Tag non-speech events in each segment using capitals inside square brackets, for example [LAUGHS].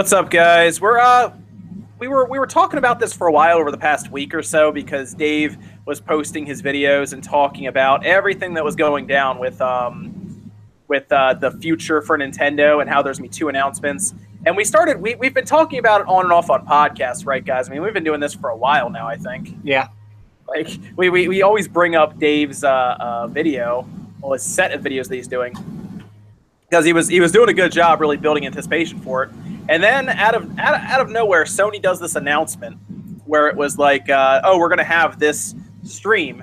What's up, guys? We're uh, we were we were talking about this for a while over the past week or so because Dave was posting his videos and talking about everything that was going down with um, with uh, the future for Nintendo and how there's gonna be two announcements. And we started we we've been talking about it on and off on podcasts, right, guys? I mean, we've been doing this for a while now. I think. Yeah. Like we we, we always bring up Dave's uh, uh, video, well, his set of videos that he's doing because he was he was doing a good job really building anticipation for it. And then out of out of, out of nowhere, Sony does this announcement where it was like, uh, "Oh, we're gonna have this stream."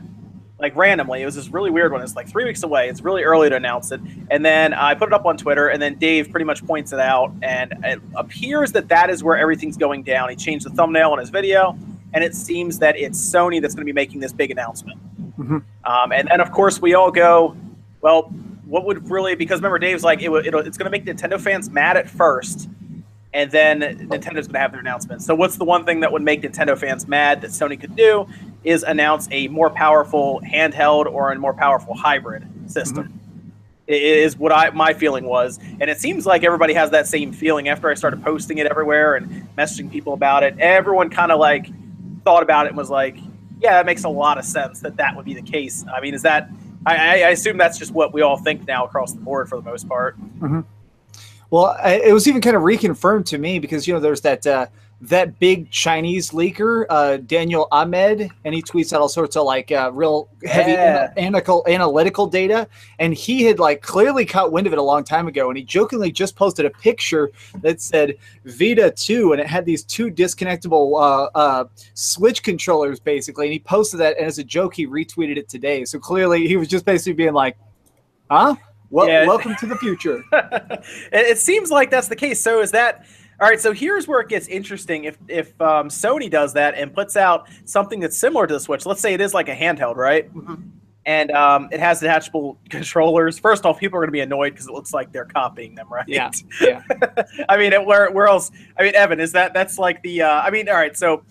Like randomly, it was this really weird one. It's like three weeks away. It's really early to announce it. And then I put it up on Twitter, and then Dave pretty much points it out. And it appears that that is where everything's going down. He changed the thumbnail on his video, and it seems that it's Sony that's going to be making this big announcement. Mhm. Um, and then, of course, we all go, well, what would really because remember Dave's like it, it'll, it's going to make Nintendo fans mad at first, and then Nintendo's going to have their announcement. So what's the one thing that would make Nintendo fans mad that Sony could do is announce a more powerful handheld or a more powerful hybrid system. Mm-hmm. I- Is what I my feeling was, and it seems like everybody has that same feeling. After I started posting it everywhere and messaging people about it, everyone kind of like thought about it and was like, "Yeah, that makes a lot of sense that that would be the case." I mean, is that I, I I assume that's just what we all think now across the board for the most part. Mm-hmm. Well, I, it was even kind of reconfirmed to me because you know there's that uh, that big Chinese leaker, uh, Daniel Ahmad, and he tweets out all sorts of like uh, real heavy Yeah. analytical analytical data, and he had like clearly caught wind of it a long time ago, and he jokingly just posted a picture that said Vita 2, and it had these two disconnectable uh, uh, Switch controllers basically, and he posted that, and as a joke, he retweeted it today. So clearly, he was just basically being like, "Huh." Well, Yeah. welcome to the future. [LAUGHS] it, it seems like that's the case. So is that all right? So here's where it gets interesting. If if um, Sony does that and puts out something that's similar to the Switch, let's say it is like a handheld, right? Mhm. And um, it has detachable [LAUGHS] controllers. First off, people are going to be annoyed because it looks like they're copying them, right? Yeah, [LAUGHS] yeah. I mean, it- where where else? I mean, Evan, is that that's like the? Uh, I mean, all right. So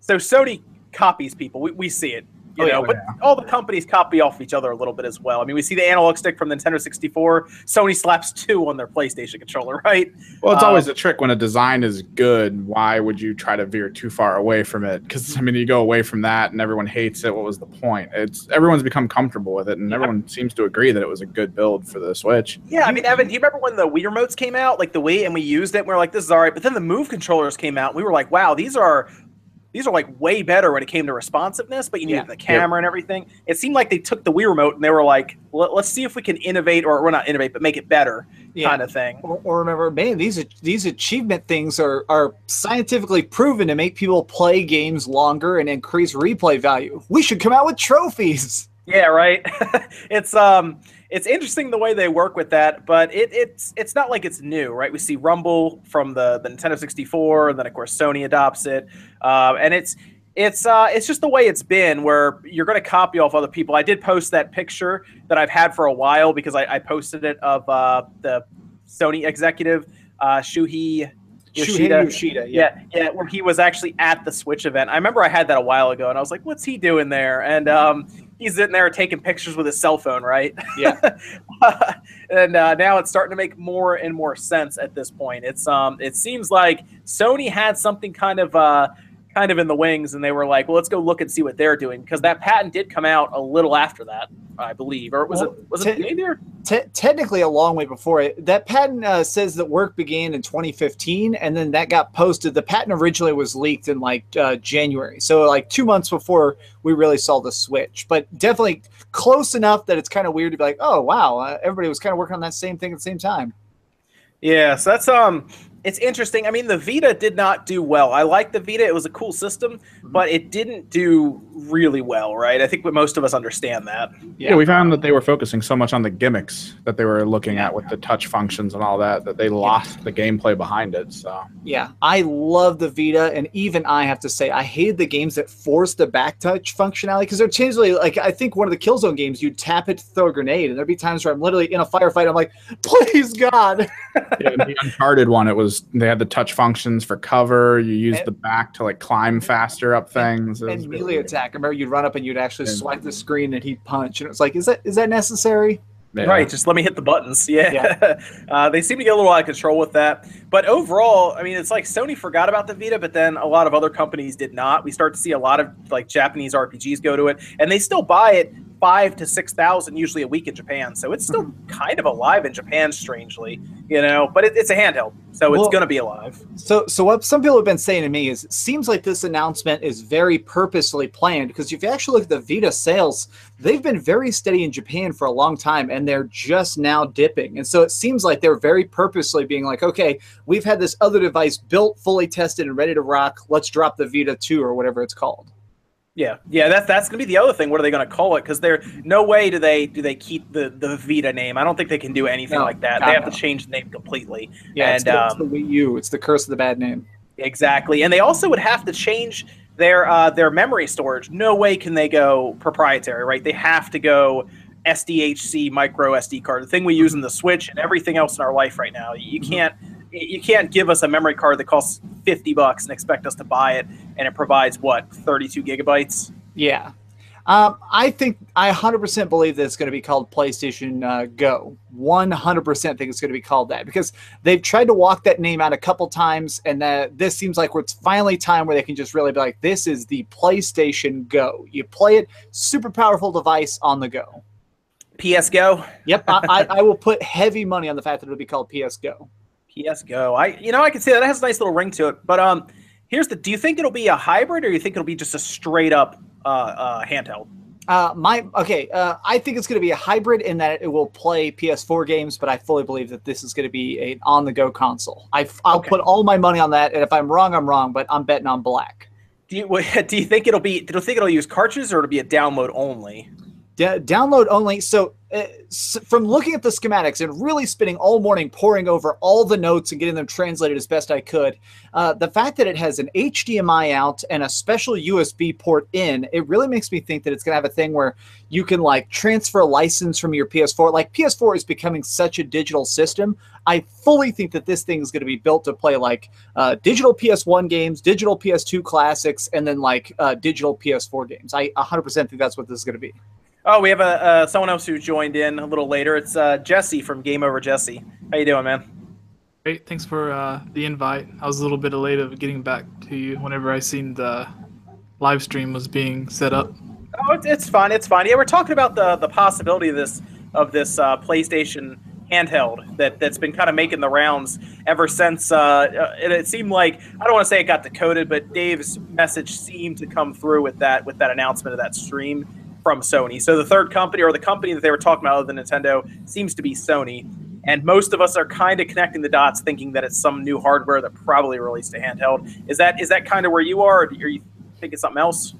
so Sony copies people. We, we see it. You Oh, know, oh, but all the companies copy off each other a little bit as well. I mean, we see the analog stick from Nintendo 64. Sony slaps two on their PlayStation controller, [LAUGHS] right? Well, it's Um, always a trick when a design is good. Why would you try to veer too far away from it? Because I mean, you go away from that, and everyone hates it. What was the point? It's everyone's become comfortable with it, and everyone seems to agree that it was a good build for the Switch. Yeah, I mean, Evan, do you remember when the Wii remotes came out, like the Wii, and we used it? And we were like, "This is all right," but then the Move controllers came out. And we were like, "Wow, these are." These are like way better when it came to responsiveness, but you needed Yeah. the camera and everything. It seemed like they took the Wii remote and they were like, Let, "Let's see if we can innovate, or we're not innovate, but make it better," Yeah. kind of thing. Or, or remember, man, these these achievement things are are scientifically proven to make people play games longer and increase replay value. We should come out with trophies. Yeah, right. [LAUGHS] it's um it's interesting the way they work with that, but it, it's it's not like it's new, right? We see Rumble from the, the Nintendo 64, and then of course Sony adopts it, uh, and it's it's uh it's just the way it's been, where you're going to copy off other people. I did post that picture that I've had for a while because I, I posted it of uh, the Sony executive uh, Shuhei Yoshida. Yoshida, yeah. Yeah, yeah, where he was actually at the Switch event. I remember I had that a while ago, and I was like, "What's he doing there?" And um, he's sitting there taking pictures with his cell phone, right? Yeah. [LAUGHS] and uh, now it's starting to make more and more sense at this point. It's um, it seems like Sony had something kind of uh, kind of in the wings, and they were like, "Well, let's go look and see what they're doing," because that patent did come out a little after that, I believe, or was Well, it was te- it or Te- technically, a long way before it. That patent uh, says that work began in 2015, and then that got posted. The patent originally was leaked in like uh, January, so like two months before we really saw the switch. But definitely close enough that it's kind of weird to be like, oh wow, uh, everybody was kind of working on that same thing at the same time. Yeah, so that's um it's interesting. I mean, the Vita did not do well. I like the Vita; it was a cool system, mm-hmm. but it didn't do really well, right? I think most of us understand that. Yeah. we found that they were focusing so much on the gimmicks that they were looking at with the touch functions and all that that they lost the gameplay behind it. So Yeah, I love the Vita, and even I have to say, I hated the games that forced the back touch functionality because they're changeably like I think one of the Killzone games, you tap it to throw a grenade, and there'd be times where I'm literally in a firefight, I'm like, please God. [LAUGHS] yeah, the Uncharted one, it was they had the touch functions for cover. You used And- the back to like climb faster up things. It was and really melee weird. attack. I remember you'd run up and you'd actually And- swipe the screen and he'd punch, and it was like, is that is that necessary? Yeah. Right, just let me hit the buttons. [LAUGHS] Yeah, Yeah. [LAUGHS] uh, they seem to get a little out of control with that. But overall, I mean, it's like Sony forgot about the Vita, but then a lot of other companies did not. We start to see a lot of like Japanese RPGs go to it, and they still buy it five to six thousand usually a week in Japan. So it's still mm-hmm. kind of alive in Japan, strangely, you know. But it, it's a handheld, so it's going to be alive. So, so what some people have been saying to me is, it seems like this announcement is very purposely planned because if you actually look at the Vita sales, they've been very steady in Japan for a long time, and they're just now dipping. And so it seems like they're very purposely being like, okay, we've had this other device built, fully tested, and ready to rock. Let's drop the Vita Two or whatever it's called. Yeah, yeah, that's that's gonna be the other thing. What are they gonna call it? Because they're no way do they do they keep the the Vita name. I don't think they can do anything No, like that. They have no. to change the name completely. Yeah, it's, And, the, it's um, the Wii U. It's the curse of the bad name. Exactly, and they also would have to change their uh, their memory storage. No way can they go proprietary, right? They have to go SDHC micro SD card, the thing we use in the Switch and everything else in our life right now. You Mhm. can't you can't give us a memory card that costs fifty bucks and expect us to buy it, and it provides what thirty two gigabytes. Yeah. Um, I think I 100% believe that it's going to be called PlayStation uh, Go. 100% think it's going to be called that because they've tried to walk that name out a couple times, and that this seems like it's finally time where they can just really be like, "This is the PlayStation Go." You play it, super powerful device on the go. PS Go. Yep, I, I, I will put heavy money on the fact that it'll be called PS Go. PS Go. I you know I can see that it has a nice little ring to it. But um, here's the. Do you think it'll be a hybrid, or you think it'll be just a straight up uh, uh handheld? Uh, my okay. Uh, I think it's going to be a hybrid in that it will play PS4 games, but I fully believe that this is going to be an on-the-go console. I, will Okay. put all my money on that, and if I'm wrong, I'm wrong. But I'm betting on black. Do you [LAUGHS] do you think it'll be? Do you think it'll use cartridges or it'll be a download only? D- download only. So, uh, from looking at the schematics and really spending all morning poring over all the notes and getting them translated as best I could, uh, the fact that it has an HDMI out and a special USB port in, it really makes me think that it's going to have a thing where you can like transfer a license from your PS4. Like PS4 is becoming such a digital system. I fully think that this thing is going to be built to play like uh, digital PS1 games, digital PS2 classics, and then like uh, digital PS4 games. I 100% think that's what this is going to be. Oh, we have a uh, someone else who joined in a little later. It's uh, Jesse from Game Over Jesse. How you doing, man? Great, thanks for uh, the invite. I was a little bit late of getting back to you whenever I seen the live stream was being set up. Oh, it's, it's fine. It's fine. Yeah, we're talking about the the possibility of this of this uh, PlayStation handheld that that's been kind of making the rounds ever since. Uh, uh, it, it seemed like I don't want to say it got decoded, but Dave's message seemed to come through with that with that announcement of that stream from Sony. So the third company or the company that they were talking about other than Nintendo seems to be Sony. And most of us are kind of connecting the dots, thinking that it's some new hardware that probably released a handheld. Is that is that kind of where you are, or do you think it's something else?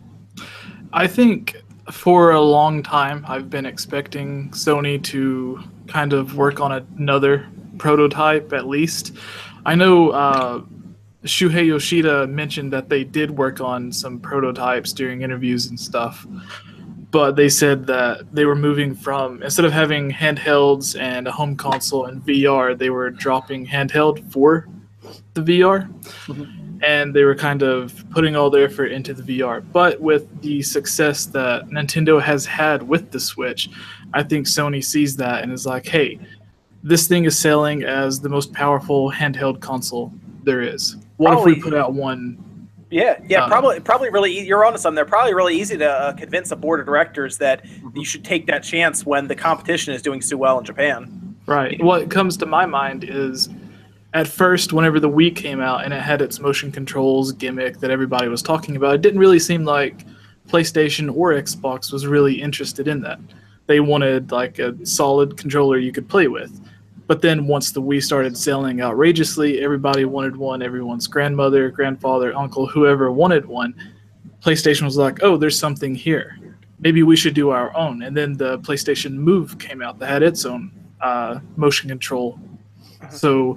I think for a long time I've been expecting Sony to kind of work on another prototype at least. I know uh, Shuhei Yoshida mentioned that they did work on some prototypes during interviews and stuff, but they said that they were moving from instead of having handhelds and a home console and VR, they were dropping handheld for the VR mm-hmm. and they were kind of putting all their effort into the VR. But with the success that Nintendo has had with the Switch, I think Sony sees that and is like, hey, this thing is selling as the most powerful handheld console there is. What if we Probably- put out one? Yeah, yeah, Um, probably, probably really. You're onto something. They're probably really easy to uh, convince a board of directors that you should take that chance when the competition is doing so well in Japan. Right. What comes to my mind is at first, whenever the Wii came out and it had its motion controls gimmick that everybody was talking about, it didn't really seem like PlayStation or Xbox was really interested in that. They wanted like a solid controller you could play with. But then once the Wii started selling outrageously, everybody wanted one. Everyone's grandmother, grandfather, uncle, whoever wanted one. PlayStation was like, oh, there's something here. Maybe we should do our own. And then the PlayStation Move came out that had its own uh, motion control. So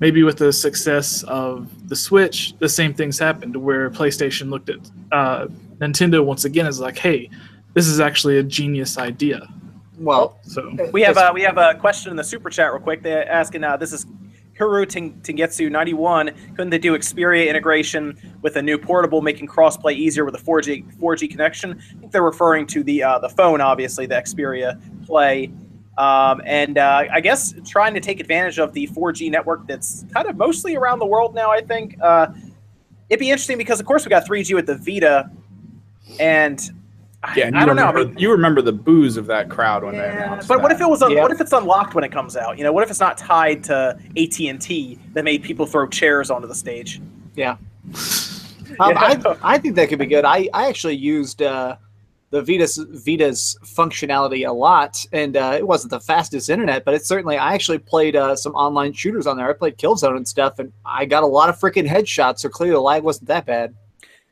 maybe with the success of the Switch, the same things happened where PlayStation looked at uh, Nintendo once again as like, hey, this is actually a genius idea. Well, So We have uh, we have a question in the super chat real quick. They're asking, uh, this is Hiro Ting- Tingetsu 91. Couldn't they do Xperia integration with a new portable, making crossplay easier with a 4G 4G connection? I think they're referring to the uh, the phone, obviously, the Xperia Play. Um, and uh, I guess trying to take advantage of the 4G network that's kind of mostly around the world now. I think uh, it'd be interesting because, of course, we got 3G with the Vita, and Yeah, and I don't know. I mean, you remember the booze of that crowd when they announced but what if it was? Un- Yeah. What if it's unlocked when it comes out? You know, what if it's not tied to AT and T that made people throw chairs onto the stage? Yeah. [LAUGHS] Um, Yeah. I, I think that could be good. I, I actually used uh, the Vita's Vita's functionality a lot, and uh, it wasn't the fastest internet, but it certainly. I actually played uh, some online shooters on there. I played Killzone and stuff, and I got a lot of freaking headshots. So clearly, the lag wasn't that bad.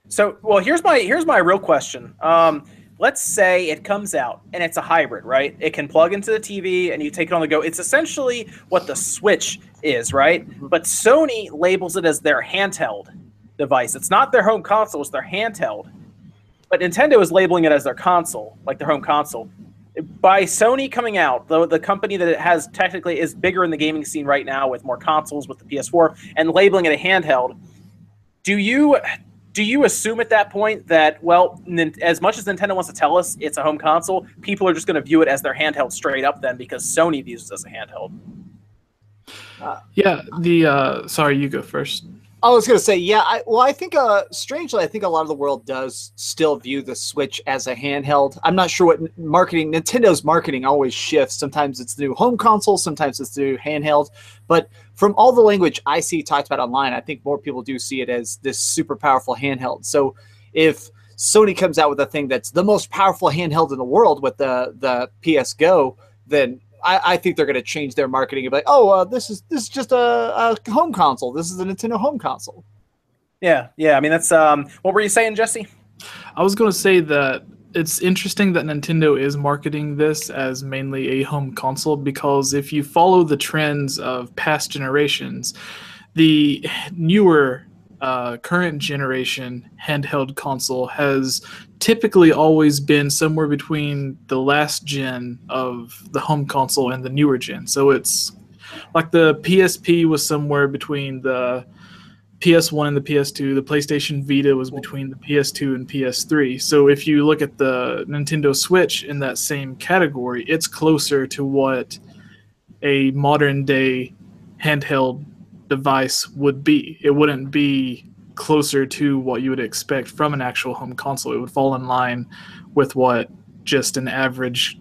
So, well, here's my here's my real question. Um, let's say it comes out and it's a hybrid, right? It can plug into the TV and you take it on the go. It's essentially what the Switch is, right? Mm-hmm. But Sony labels it as their handheld device. It's not their home console; it's their handheld. But Nintendo is labeling it as their console, like their home console. By Sony coming out, the the company that it has technically is bigger in the gaming scene right now with more consoles with the PS4 and labeling it a handheld. Do you do you assume at that point that well nin- as much as nintendo wants to tell us it's a home console people are just going to view it as their handheld straight up then because sony views it as a handheld Yeah, the uh sorry, you go first. I was gonna say, yeah. I, well, I think, uh, strangely, I think a lot of the world does still view the Switch as a handheld. I'm not sure what marketing Nintendo's marketing always shifts. Sometimes it's the new home console, sometimes it's the new handheld. But from all the language I see talked about online, I think more people do see it as this super powerful handheld. So if Sony comes out with a thing that's the most powerful handheld in the world with the the PS Go, then I, I think they're going to change their marketing and be like, oh, uh, this is this is just a, a home console. This is a Nintendo home console. yeah yeah i mean that's um what were you saying jesse I was going to say that it's interesting that Nintendo is marketing this as mainly a home console because if you follow the trends of past generations, the newer uh, current generation handheld console has typically always been somewhere between the last gen of the home console and the newer gen. So it's like the PSP was somewhere between the PS1 and the PS2. The PlayStation Vita was between the PS2 and PS3. So if you look at the Nintendo Switch in that same category, it's closer to what a modern day handheld device would be. It wouldn't be closer to what you would expect from an actual home console. It would fall in line with what just an average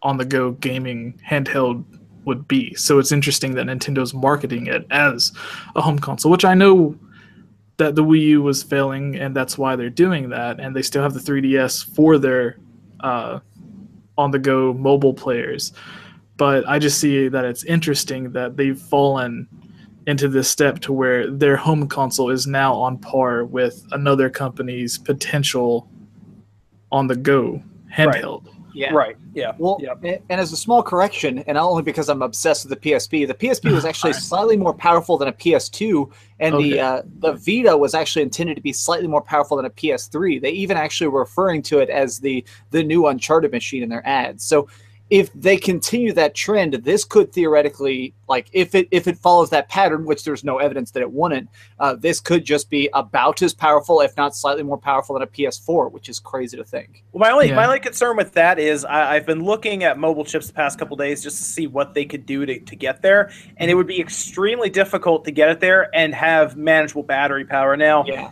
on the go gaming handheld would be. So it's interesting that Nintendo's marketing it as a home console, which I know that the Wii U was failing, and that's why they're doing that. And they still have the 3DS for their uh, on the go mobile players. But I just see that it's interesting that they've fallen into this step to where their home console is now on par with another company's potential on the go handheld. Yeah. right yeah Well, Yep. and as a small correction, and not only because I'm obsessed with the PSP, the PSP was [LAUGHS] actually Alright. slightly more powerful than a PS2, and Okay. the uh, the Vita was actually intended to be slightly more powerful than a PS3. They even actually were referring to it as the the new Uncharted machine in their ads. So if they continue that trend, this could theoretically, like if it if it follows that pattern, which there's no evidence that it wouldn't, uh, this could just be about as powerful, if not slightly more powerful than a PS4, which is crazy to think. Well, my only Yeah. my only concern with that is I, I've been looking at mobile chips the past couple days just to see what they could do to, to get there, and it would be extremely difficult to get it there and have manageable battery power. Now, Yeah.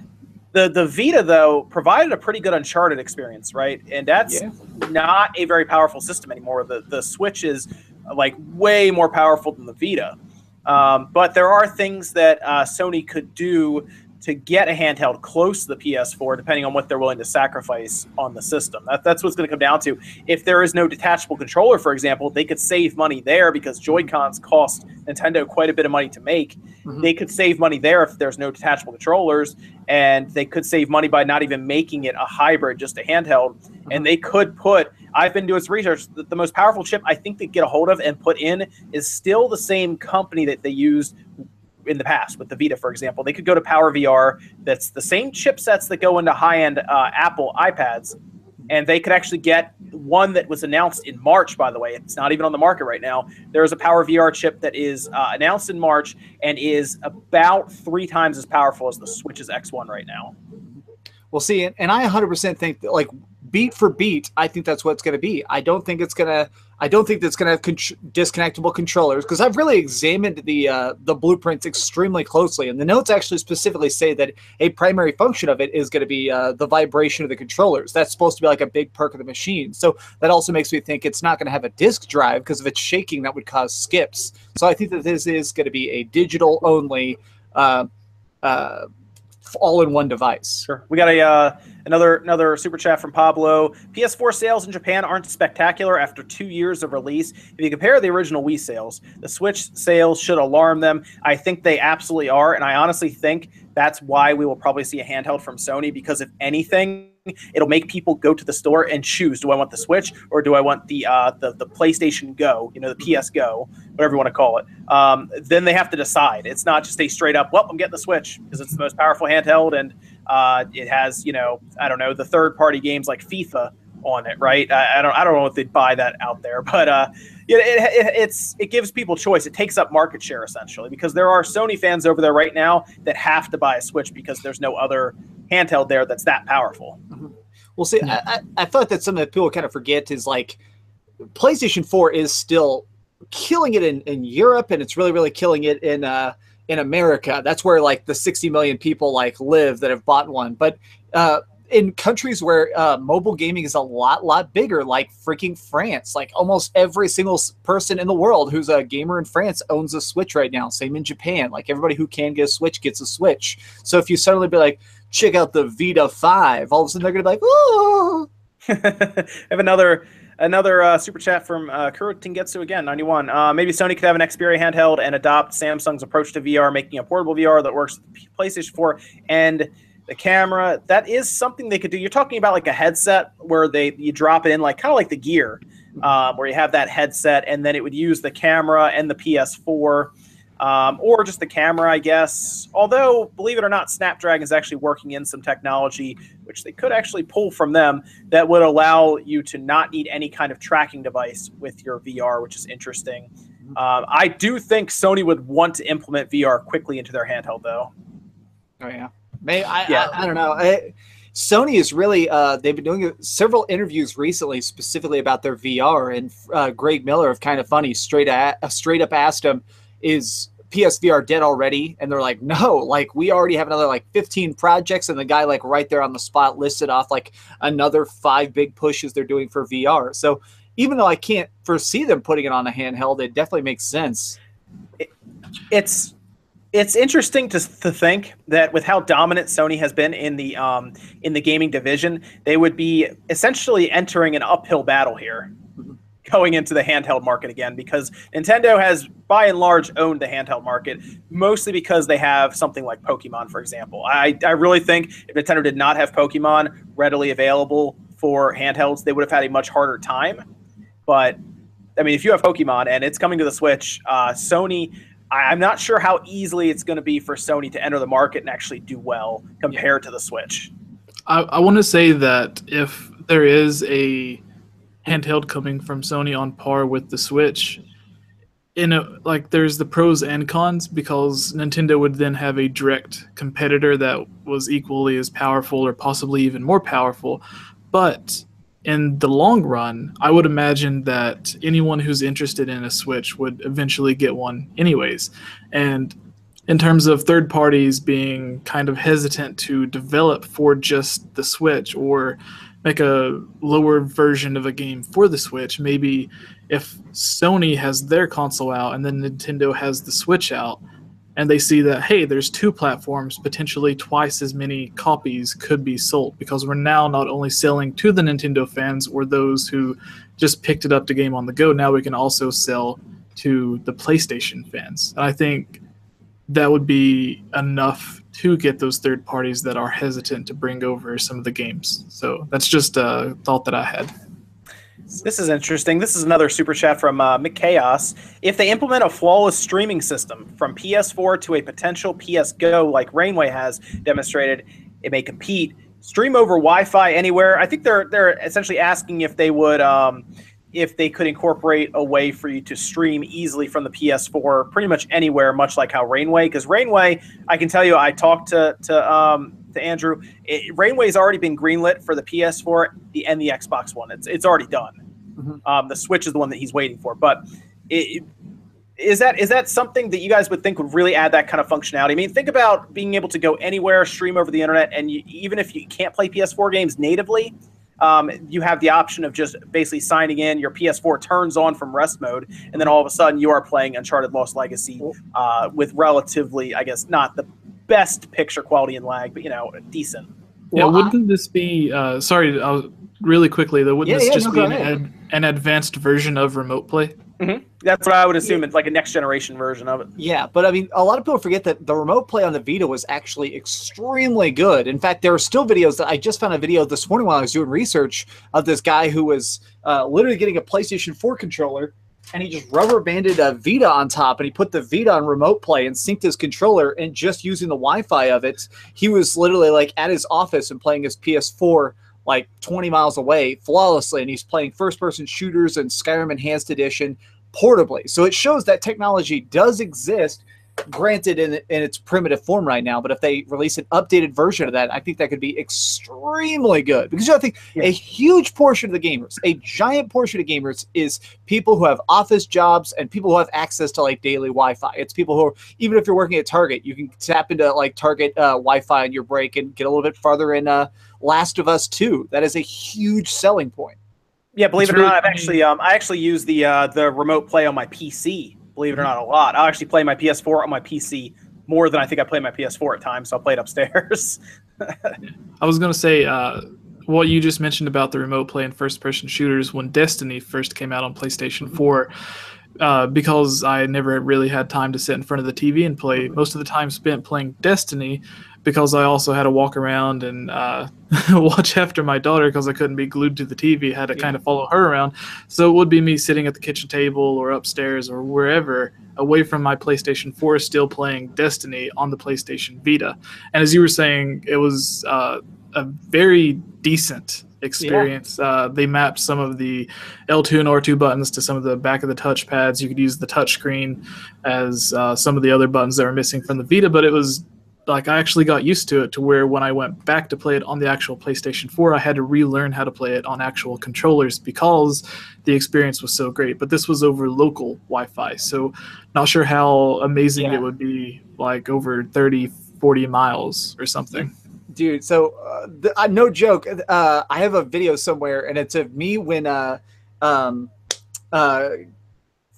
The the Vita though provided a pretty good Uncharted experience, right? And that's Yeah. not a very powerful system anymore. The the Switch is like way more powerful than the Vita. Um, but there are things that uh, Sony could do to get a handheld close to the PS4, depending on what they're willing to sacrifice on the system. That, that's what's going to come down to. If there is no detachable controller, for example, they could save money there because Joy Cons cost Nintendo quite a bit of money to make. Mhm. They could save money there if there's no detachable controllers, and they could save money by not even making it a hybrid, just a handheld. And they could put. I've been doing some research. The, the most powerful chip I think they get a hold of and put in is still the same company that they used in the past with the Vita, for example. They could go to PowerVR. That's the same chipsets that go into high-end uh, Apple iPads, and they could actually get one that was announced in March. By the way, it's not even on the market right now. There is a PowerVR chip that is uh, announced in March and is about three times as powerful as the Switch's X1 right now. Well, see, and, I 100% think that, like, beat for beat, I think that's what it's going to be. I don't think it's going to. I don't think that's going to have con- disconnectable controllers because I've really examined the uh, the blueprints extremely closely, and the notes actually specifically say that a primary function of it is going to be uh, the vibration of the controllers. That's supposed to be like a big perk of the machine. So that also makes me think it's not going to have a disk drive because if it's shaking, that would cause skips. So I think that this is going to be a digital only. Uh, uh all in one device. Sure. We got a uh, another another super chat from Pablo. PS4 sales in Japan aren't spectacular after two years of release. If you compare the original Wii sales, the Switch sales should alarm them. I think they absolutely are, and I honestly think that's why we will probably see a handheld from Sony because if anything it'll make people go to the store and choose: do I want the Switch or do I want the uh, the the PlayStation Go? You know, the PS Go, whatever you want to call it. Um, then they have to decide. It's not just a straight up, well, I'm getting the Switch because it's the most powerful handheld and uh, it has, you know, I don't know, the third party games like FIFA on it, right? I, I, don't, I don't know if they'd buy that out there, [LAUGHS] but uh, it, it, it's it gives people choice. It takes up market share essentially because there are Sony fans over there right now that have to buy a Switch because there's no other handheld there that's that powerful. Mm-hmm. Well, see, I, I, I thought that something that people kind of forget is like PlayStation 4 is still killing it in, in Europe and it's really, really killing it in uh, in America. That's where like the 60 million people like live that have bought one. But uh, in countries where uh, mobile gaming is a lot, lot bigger, like freaking France, like almost every single person in the world who's a gamer in France owns a Switch right now. Same in Japan. Like everybody who can get a Switch gets a Switch. So if you suddenly be like, check out the Vita 5, all of a sudden they're going to be like, oh. [LAUGHS] I have another another uh, super chat from uh, Kuro Tingetsu again, 91. Uh, maybe Sony could have an Xperia handheld and adopt Samsung's approach to VR, making a portable VR that works with PlayStation 4 and the camera. That is something they could do. You're talking about like a headset where they you drop it in, like kind of like the gear, um, where you have that headset, and then it would use the camera and the PS4 um, or just the camera, I guess. Although, believe it or not, Snapdragon is actually working in some technology which they could actually pull from them that would allow you to not need any kind of tracking device with your VR, which is interesting. Um, I do think Sony would want to implement VR quickly into their handheld, though. Oh yeah, May I, yeah. I, I don't know. I, Sony is really uh, they've been doing several interviews recently specifically about their VR, and uh, Greg Miller of Kind of Funny straight at, straight up asked him is PSVR dead already? And they're like, no, like we already have another like 15 projects. And the guy like right there on the spot listed off like another five big pushes they're doing for VR. So even though I can't foresee them putting it on a handheld, it definitely makes sense. It, it's it's interesting to, to think that with how dominant Sony has been in the um, in the gaming division, they would be essentially entering an uphill battle here going into the handheld market again because Nintendo has by and large owned the handheld market mostly because they have something like Pokemon for example. I, I really think if Nintendo did not have Pokemon readily available for handhelds they would have had a much harder time. But I mean if you have Pokemon and it's coming to the Switch, uh, Sony I'm not sure how easily it's going to be for Sony to enter the market and actually do well compared yeah. to the Switch. I, I want to say that if there is a handheld coming from Sony on par with the Switch. In a, like there's the pros and cons because Nintendo would then have a direct competitor that was equally as powerful or possibly even more powerful. But in the long run, I would imagine that anyone who's interested in a Switch would eventually get one anyways. And in terms of third parties being kind of hesitant to develop for just the Switch or make a lower version of a game for the Switch. Maybe if Sony has their console out and then Nintendo has the Switch out, and they see that hey, there's two platforms, potentially twice as many copies could be sold because we're now not only selling to the Nintendo fans or those who just picked it up to game on the go. Now we can also sell to the PlayStation fans, and I think that would be enough to get those third parties that are hesitant to bring over some of the games. So that's just a thought that I had. This is interesting. This is another super chat from uh, McChaos. If they implement a flawless streaming system from PS4 to a potential PS Go like Rainway has demonstrated, it may compete. Stream over Wi-Fi anywhere. I think they're they're essentially asking if they would um, if they could incorporate a way for you to stream easily from the PS4 pretty much anywhere, much like how Rainway, because Rainway, I can tell you, I talked to to um, to Andrew. It, Rainway's already been greenlit for the PS4 the, and the Xbox One. It's it's already done. Mhm. Um, the Switch is the one that he's waiting for. But it, is that is that something that you guys would think would really add that kind of functionality? I mean, think about being able to go anywhere, stream over the internet, and you, even if you can't play PS4 games natively, um, you have the option of just basically signing in. Your PS4 turns on from rest mode, and then all of a sudden you are playing Uncharted Lost Legacy uh, with relatively, I guess, not the best picture quality and lag, but you know, decent. Yeah, Well, I- wouldn't this be? Uh, sorry, I was, really quickly though. Wouldn't Yeah, this yeah, just no, be an, ad, an advanced version of remote play? That's what I would assume. It's like a next generation version of it. Yeah, but I mean, a lot of people forget that the remote play on the Vita was actually extremely good. In fact, there are still videos that I just found a video this morning while I was doing research of this guy who was uh, literally getting a PlayStation 4 controller and he just rubber banded a Vita on top and he put the Vita on remote play and synced his controller and just using the Wi Fi of it, he was literally like at his office and playing his PS4 like 20 miles away flawlessly and he's playing first person shooters and Skyrim Enhanced Edition portably. So it shows that technology does exist, granted in, in its primitive form right now. But if they release an updated version of that, I think that could be extremely good. Because I think Yeah. a huge portion of the gamers, a giant portion of gamers, is people who have office jobs and people who have access to like daily Wi-Fi. It's people who, are, even if you're working at Target, you can tap into like Target uh, Wi-Fi on your break and get a little bit farther in uh, Last of Us 2. That is a huge selling point. Yeah, believe It's it or really not, I've actually um, I actually use the uh, the remote play on my PC. Believe it or not, a lot. I actually play my PS4 on my PC more than I think I play my PS4 at times. So I play it upstairs. [LAUGHS] I was gonna say uh, what you just mentioned about the remote play and first-person shooters when Destiny first came out on PlayStation 4. Uh, because I never really had time to sit in front of the TV and play. Most of the time spent playing Destiny, because I also had to walk around and uh, [LAUGHS] watch after my daughter because I couldn't be glued to the TV. had to Yeah. kind of follow her around. So it would be me sitting at the kitchen table or upstairs or wherever, away from my PlayStation 4, still playing Destiny on the PlayStation Vita. And as you were saying, it was uh, a very decent experience. Uh, they mapped some of the L2 and R2 buttons to some of the back of the touch pads. You could use the touch screen as uh, some of the other buttons that were missing from the Vita, but it was like I actually got used to it to where when I went back to play it on the actual PlayStation 4, I had to relearn how to play it on actual controllers because the experience was so great. But this was over local Wi-Fi, so not sure how amazing Yeah. it would be like over 30, 40 miles or something. dude so uh, the, uh, no joke uh, i have a video somewhere and it's of me when uh, um, uh,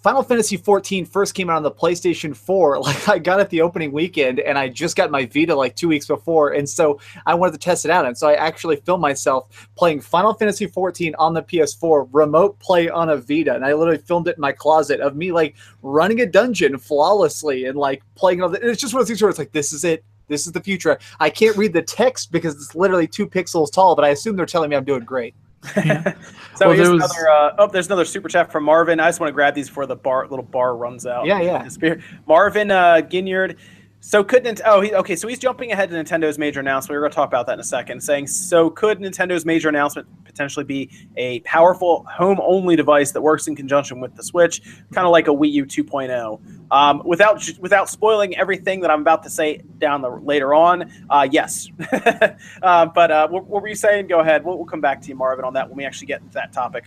final fantasy XIV first came out on the playstation 4 [LAUGHS] like i got it the opening weekend and i just got my vita like two weeks before and so i wanted to test it out and so i actually filmed myself playing final fantasy XIV on the ps4 remote play on a vita and i literally filmed it in my closet of me like running a dungeon flawlessly and like playing all the, it's just one of those things where it's like this is it this is the future. I can't read the text because it's literally two pixels tall, but I assume they're telling me I'm doing great. [LAUGHS] so Well, there was- another. Uh, oh, there's another super chat from Marvin. I just want to grab these before the bar little bar runs out. Yeah, yeah. Disappear. Marvin uh, Ginyard. So could Nint- oh he, okay so he's jumping ahead to Nintendo's major announcement. We're going to talk about that in a second. Saying so could Nintendo's major announcement potentially be a powerful home only device that works in conjunction with the Switch, kind of like a Wii U 2.0. Um, without without spoiling everything that I'm about to say down the later on, uh, yes. [LAUGHS] uh, but uh, what, what were you saying? Go ahead. We'll, we'll come back to you, Marvin, on that when we actually get into that topic.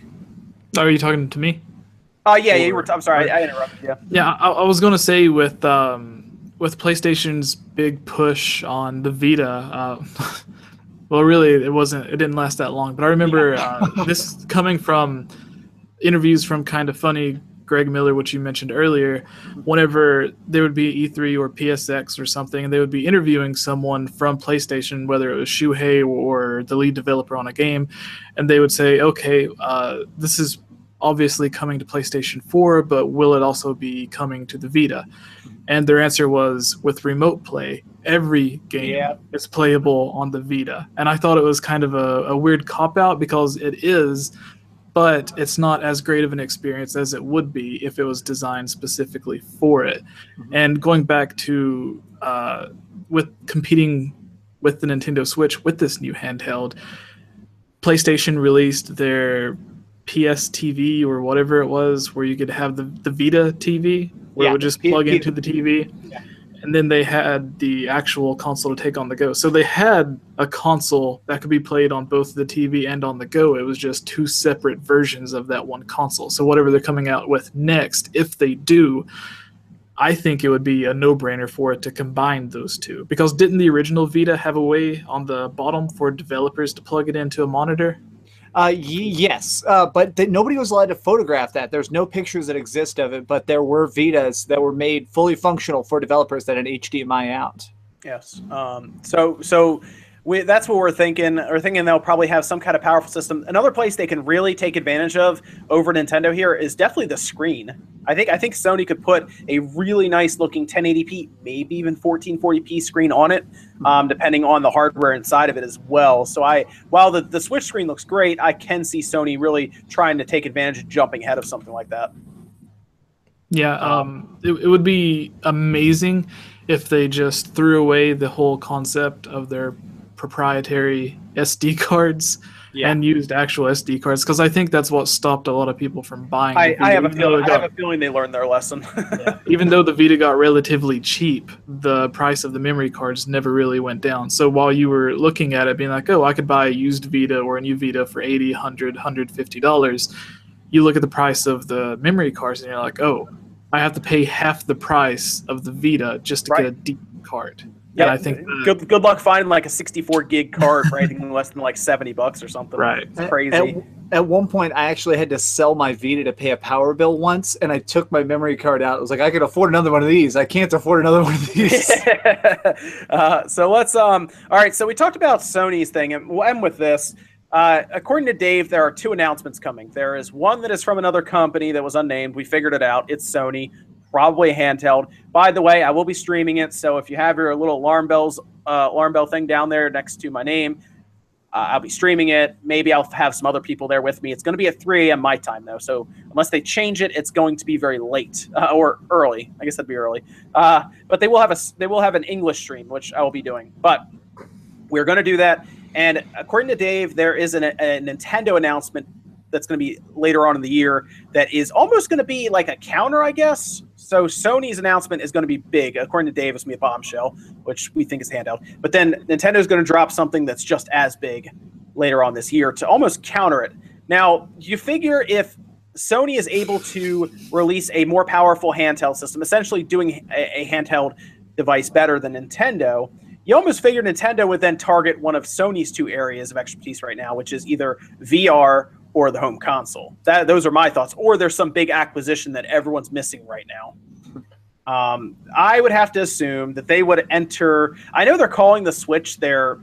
Are you talking to me? Oh yeah, yeah. You were. I'm sorry, I, I interrupted you. Yeah, I, I was gonna say with um, with PlayStation's big push on the Vita. [LAUGHS] Well, really, it wasn't. It didn't last that long. But I remember uh, this coming from interviews from kind of funny Greg Miller, which you mentioned earlier. Whenever there would be E3 or PSX or something, and they would be interviewing someone from PlayStation, whether it was Shuhei or the lead developer on a game, and they would say, "Okay, uh, this is." Obviously coming to PlayStation 4, but will it also be coming to the Vita? And their answer was with remote play, every game Yeah. is playable on the Vita. And I thought it was kind of a, a weird cop out because it is, but it's not as great of an experience as it would be if it was designed specifically for it. And going back to uh, with competing with the Nintendo Switch with this new handheld, PlayStation released their PS TV or whatever it was, where you could have the, the Vita TV, where Yeah, it would just plug into the TV. and then they had the actual console to take on the go. So they had a console that could be played on both the TV and on the go. It was just two separate versions of that one console. So whatever they're coming out with next, if they do, I think it would be a no-brainer for it to combine those two. Because didn't the original Vita have a way on the bottom for developers to plug it into a monitor? Uh, yes, uh, but th- nobody was allowed to photograph that. There's no pictures that exist of it, but there were Vitas that were made fully functional for developers that had HDMI out. Yes. Um, so so we, that's what we're thinking. We're thinking they'll probably have some kind of powerful system. Another place they can really take advantage of over Nintendo here is definitely the screen. I think I think Sony could put a really nice looking 1080p, maybe even 1440p screen on it, um, depending on the hardware inside of it as well. So I, while the, the Switch screen looks great, I can see Sony really trying to take advantage of jumping ahead of something like that. Yeah, um, it, it would be amazing if they just threw away the whole concept of their proprietary SD cards Yeah. and used actual SD cards because I think that's what stopped a lot of people from buying. I, I have a feeling. I have a feeling they learned their lesson. [LAUGHS] even though the Vita got relatively cheap, the price of the memory cards never really went down. So while you were looking at it, being like, "Oh, I could buy a used Vita or a new Vita for 80 100 150 dollars," you look at the price of the memory cards and you're like, "Oh, I have to pay half the price of the Vita just to Right. get a decent card." Yeah, and I think the- good good luck finding like a 64 gig card for anything [LAUGHS] less than like 70 bucks or something. Right. It's crazy. At, at one point, I actually had to sell my Vita to pay a power bill once, and I took my memory card out. I was like, I could afford another one of these. I can't afford another [LAUGHS] one of these. [LAUGHS] uh, so let's um all right so we talked about sony's thing and we'll end with this uh, according to dave there are two announcements coming there is one that is from another company that was unnamed we figured it out it's sony probably handheld by the way i will be streaming it so if you have your little alarm bells uh, alarm bell thing down there next to my name uh, I'll be streaming it. Maybe I'll have some other people there with me. It's going to be at 3 a.m. my time, though. So unless they change it, it's going to be very late uh, or early. I guess that'd be early. Uh, but they will have a they will have an English stream, which I will be doing. But we're going to do that. And according to Dave, there is an, a Nintendo announcement that's going to be later on in the year that is almost going to be like a counter, I guess. So Sony's announcement is going to be big, according to to be a bombshell, which we think is handheld. But then Nintendo's going to drop something that's just as big later on this year to almost counter it. Now, you figure if Sony is able to release a more powerful handheld system, essentially doing a, a handheld device better than Nintendo, you almost figure Nintendo would then target one of Sony's two areas of expertise right now, which is either VR or the home console. That those are my thoughts. Or there's some big acquisition that everyone's missing right now. Um, I would have to assume that they would enter. I know they're calling the Switch their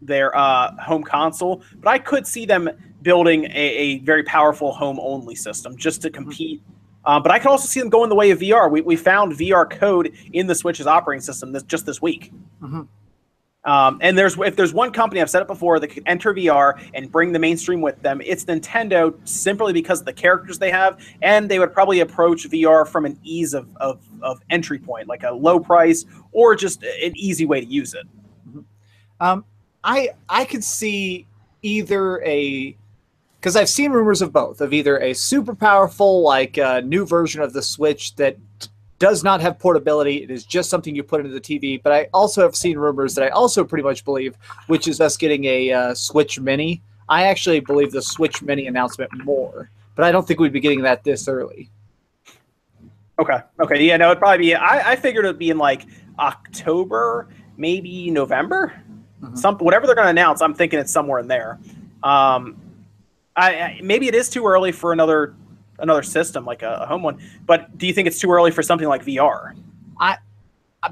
their uh, home console, but I could see them building a, a very powerful home only system just to compete. Uh, but I could also see them going the way of VR. We, we found VR code in the Switch's operating system this, just this week. Mhm. Um, and there's if there's one company I've said it before that could enter VR and bring the mainstream with them, it's Nintendo simply because of the characters they have, and they would probably approach VR from an ease of, of, of entry point, like a low price or just an easy way to use it. Um, I I could see either a because I've seen rumors of both of either a super powerful like uh, new version of the Switch that does not have portability. It is just something you put into the TV. But I also have seen rumors that I also pretty much believe, which is us getting a uh, Switch Mini. I actually believe the Switch Mini announcement more, but I don't think we'd be getting that this early. Okay. Okay. Yeah. No, it'd probably be. I, I figured it'd be in like October, maybe November. Mhm. Some whatever they're going to announce. I'm thinking it's somewhere in there. Um, I, I maybe it is too early for another another system like a, a home one. But do you think it's too early for something like VR? I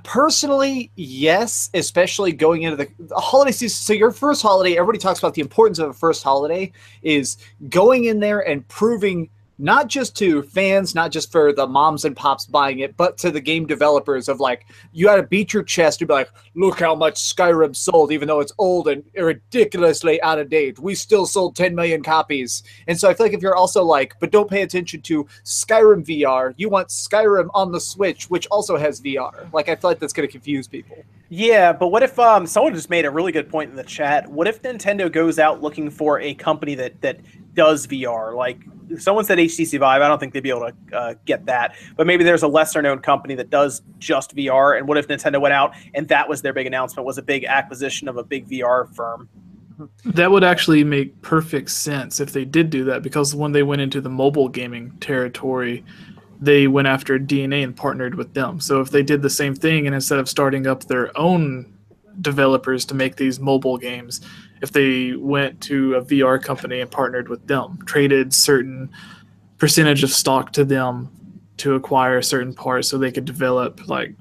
Personally, yes, especially going into the, the holiday season. So your first holiday, everybody talks about the importance of a first holiday is going in there and proving not just to fans, not just for the moms and pops buying it, but to the game developers of like you got to beat your chest to be like, look how much Skyrim sold, even though it's old and ridiculously out of date. We still sold 10 million copies. And so I feel like if you're also like, but don't pay attention to Skyrim VR, you want Skyrim on the Switch, which also has VR. Like I feel like that's going to confuse people. Yeah, but what if um someone just made a really good point in the chat? What if Nintendo goes out looking for a company that that does VR. Like someone said HTC Vive. I don't think they'd be able to uh, get that, but maybe there's a lesser known company that does just VR. And what if Nintendo went out and that was their big announcement? Was a big acquisition of a big VR firm. That would actually make perfect sense if they did do that because when they went into the mobile gaming territory, they went after DeNA and partnered with them. So if they did the same thing and instead of starting up their own developers to make these mobile games, if they went to a VR company and partnered with them, traded certain percentage of stock to them to acquire certain parts so they could develop like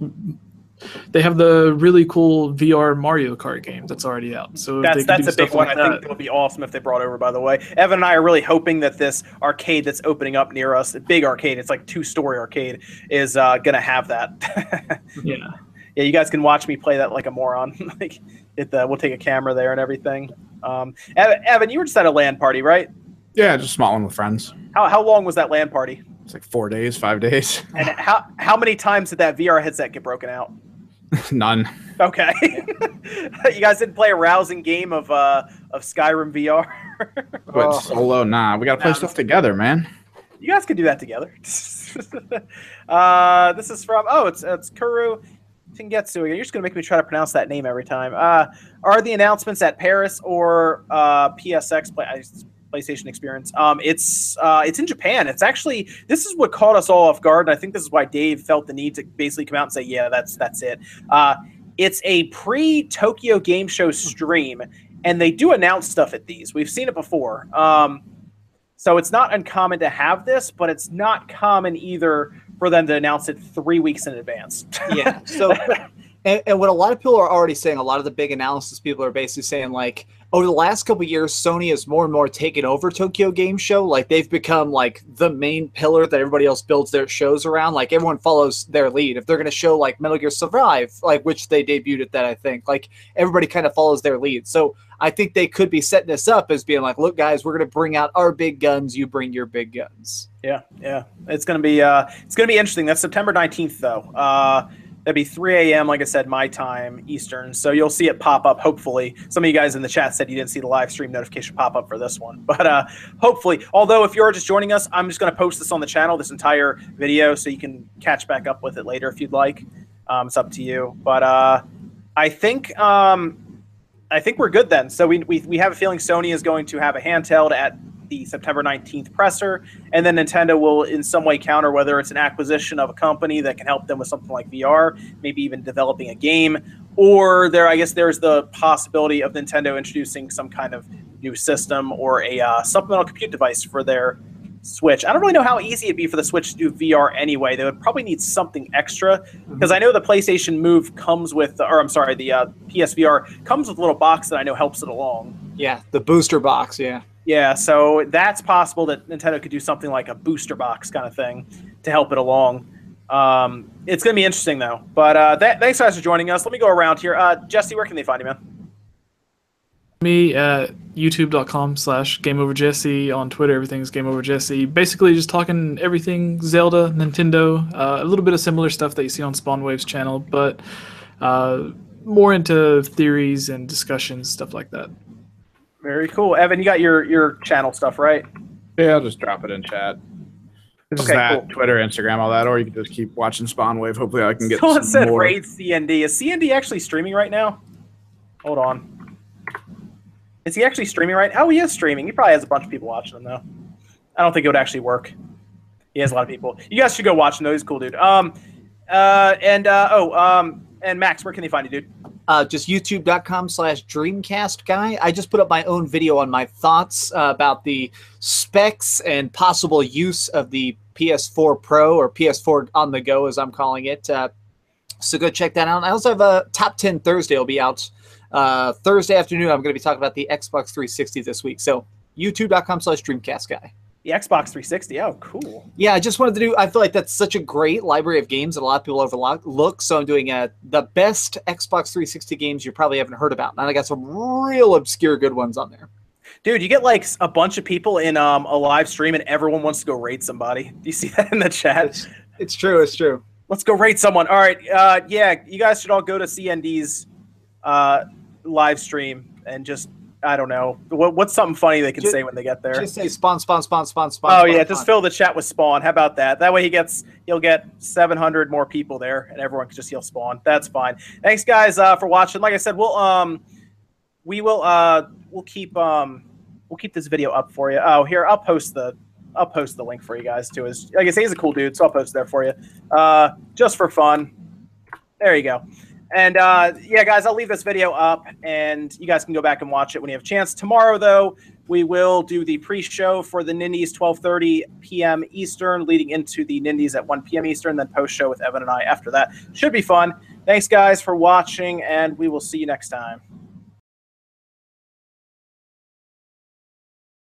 they have the really cool VR Mario Kart game that's already out. So that's that's a big one. Like I think it would be awesome if they brought over. By the way, Evan and I are really hoping that this arcade that's opening up near us, a big arcade, it's like two story arcade, is uh, gonna have that. [LAUGHS] yeah, yeah. You guys can watch me play that like a moron. [LAUGHS] like, it, uh, we'll take a camera there and everything. Um, Evan, you were just at a LAN party, right? Yeah, just a small one with friends. How how long was that LAN party? It's like four days, five days. [LAUGHS] And how how many times did that VR headset get broken out? [LAUGHS] None. Okay. you guys didn't play a rousing game of uh of Skyrim VR. but oh. solo, nah. We gotta play nah, stuff together, man. You guys can do that together. uh, this is from oh, it's it's Kuru Tingetsu. You're just gonna make me try to pronounce that name every time. Uh, are the announcements at Paris or uh, PSX play? PlayStation experience. Um, it's uh, it's in Japan. It's actually this is what caught us all off guard, and I think this is why Dave felt the need to basically come out and say, "Yeah, that's that's it." Uh, it's a pre Tokyo Game Show stream, and they do announce stuff at these. We've seen it before. Um, so it's not uncommon to have this, but it's not common either for them to announce it three weeks in advance. yeah. [LAUGHS] So And, and, what a lot of people are already saying, a lot of the big analysis people are basically saying, like, over the last couple years, Sony has more and more taken over Tokyo Game Show. Like, they've become like the main pillar that everybody else builds their shows around. Like, everyone follows their lead. If they're going to show like Metal Gear Survive, like which they debuted at that, I think, like everybody kind of follows their lead. So I think they could be setting this up as being like, look, guys, we're going to bring out our big guns. You bring your big guns. Yeah, yeah, it's going to be uh, it's going to be interesting. That's September nineteenth, though. Uh, That'd be 3 a.m., like I said, my time, Eastern. So you'll see it pop up, hopefully. Some of you guys in the chat said you didn't see the live stream notification pop up for this one. But uh, hopefully, although if you're just joining us, I'm just going to post this on the channel, this entire video, so you can catch back up with it later if you'd like. Um, it's up to you. But uh, I think. Um, I think we're good then. So we, we, we have a feeling Sony is going to have a handheld at the September 19th presser, and then Nintendo will in some way counter whether it's an acquisition of a company that can help them with something like VR, maybe even developing a game, or there I guess there's the possibility of Nintendo introducing some kind of new system or a uh, supplemental compute device for their Switch. I don't really know how easy it'd be for the Switch to do VR anyway. They would probably need something extra because I know the PlayStation Move comes with, or I'm sorry, the uh, PSVR comes with a little box that I know helps it along. Yeah, the booster box. Yeah. Yeah, so that's possible that Nintendo could do something like a booster box kind of thing to help it along. Um, it's going to be interesting though. But uh, th- thanks guys for joining us. Let me go around here. Uh, Jesse, where can they find you, man? Me at youtube.com slash GameOverJesse. On Twitter, everything's GameOverJesse. Basically, just talking everything Zelda, Nintendo, uh, a little bit of similar stuff that you see on Spawnwave's channel, but uh, more into theories and discussions, stuff like that. Very cool, Evan. You got your your channel stuff right? Yeah, I'll just drop it in chat. Okay, that, cool. Twitter, Instagram, all that, or you can just keep watching Spawn Wave. Hopefully, I can get. Someone some said more. raid CND. Is CND actually streaming right now? Hold on. Is he actually streaming right? Oh, he is streaming. He probably has a bunch of people watching him though. I don't think it would actually work. He has a lot of people. You guys should go watch him though. He's a cool dude. Um, uh, and uh, oh, um, and Max, where can they find you, dude? Uh, just youtube.com slash dreamcast guy. I just put up my own video on my thoughts uh, about the specs and possible use of the ps4 pro or ps4 on the go as i'm calling it. Uh, so go check that out. I also have a top 10 thursday will be out uh, thursday afternoon. I'm going to be talking about the xbox 360 this week. So youtube.com slash dreamcast guy the Xbox 360. Oh, cool. Yeah, I just wanted to do. I feel like that's such a great library of games that a lot of people overlook. So I'm doing uh, the best Xbox 360 games you probably haven't heard about, and I got some real obscure good ones on there. Dude, you get like a bunch of people in um, a live stream, and everyone wants to go raid somebody. Do you see [LAUGHS] that in the chat? It's, it's true. It's true. Let's go raid someone. All right. Uh, yeah, you guys should all go to CND's uh, live stream and just I don't know. What, what's something funny they can Ju- say when they get there? Just say spawn, spawn, spawn, spawn, spawn. oh spawn, yeah, spawn. just fill the chat with spawn. How about that? That way he gets he'll get 700 more people there, and everyone can just heal spawn. That's fine. Thanks guys uh, for watching. Like I said, we'll um we will uh we'll keep um we'll keep this video up for you. Oh here I'll post the I'll post the link for you guys too. Is like I say he's a cool dude, so I'll post it there for you. Uh, just for fun. There you go. And uh, yeah, guys, I'll leave this video up, and you guys can go back and watch it when you have a chance. Tomorrow, though, we will do the pre-show for the Nindies 12:30 p.m. Eastern, leading into the Nindies at 1 p.m. Eastern, then post-show with Evan and I after that. Should be fun. Thanks, guys, for watching, and we will see you next time.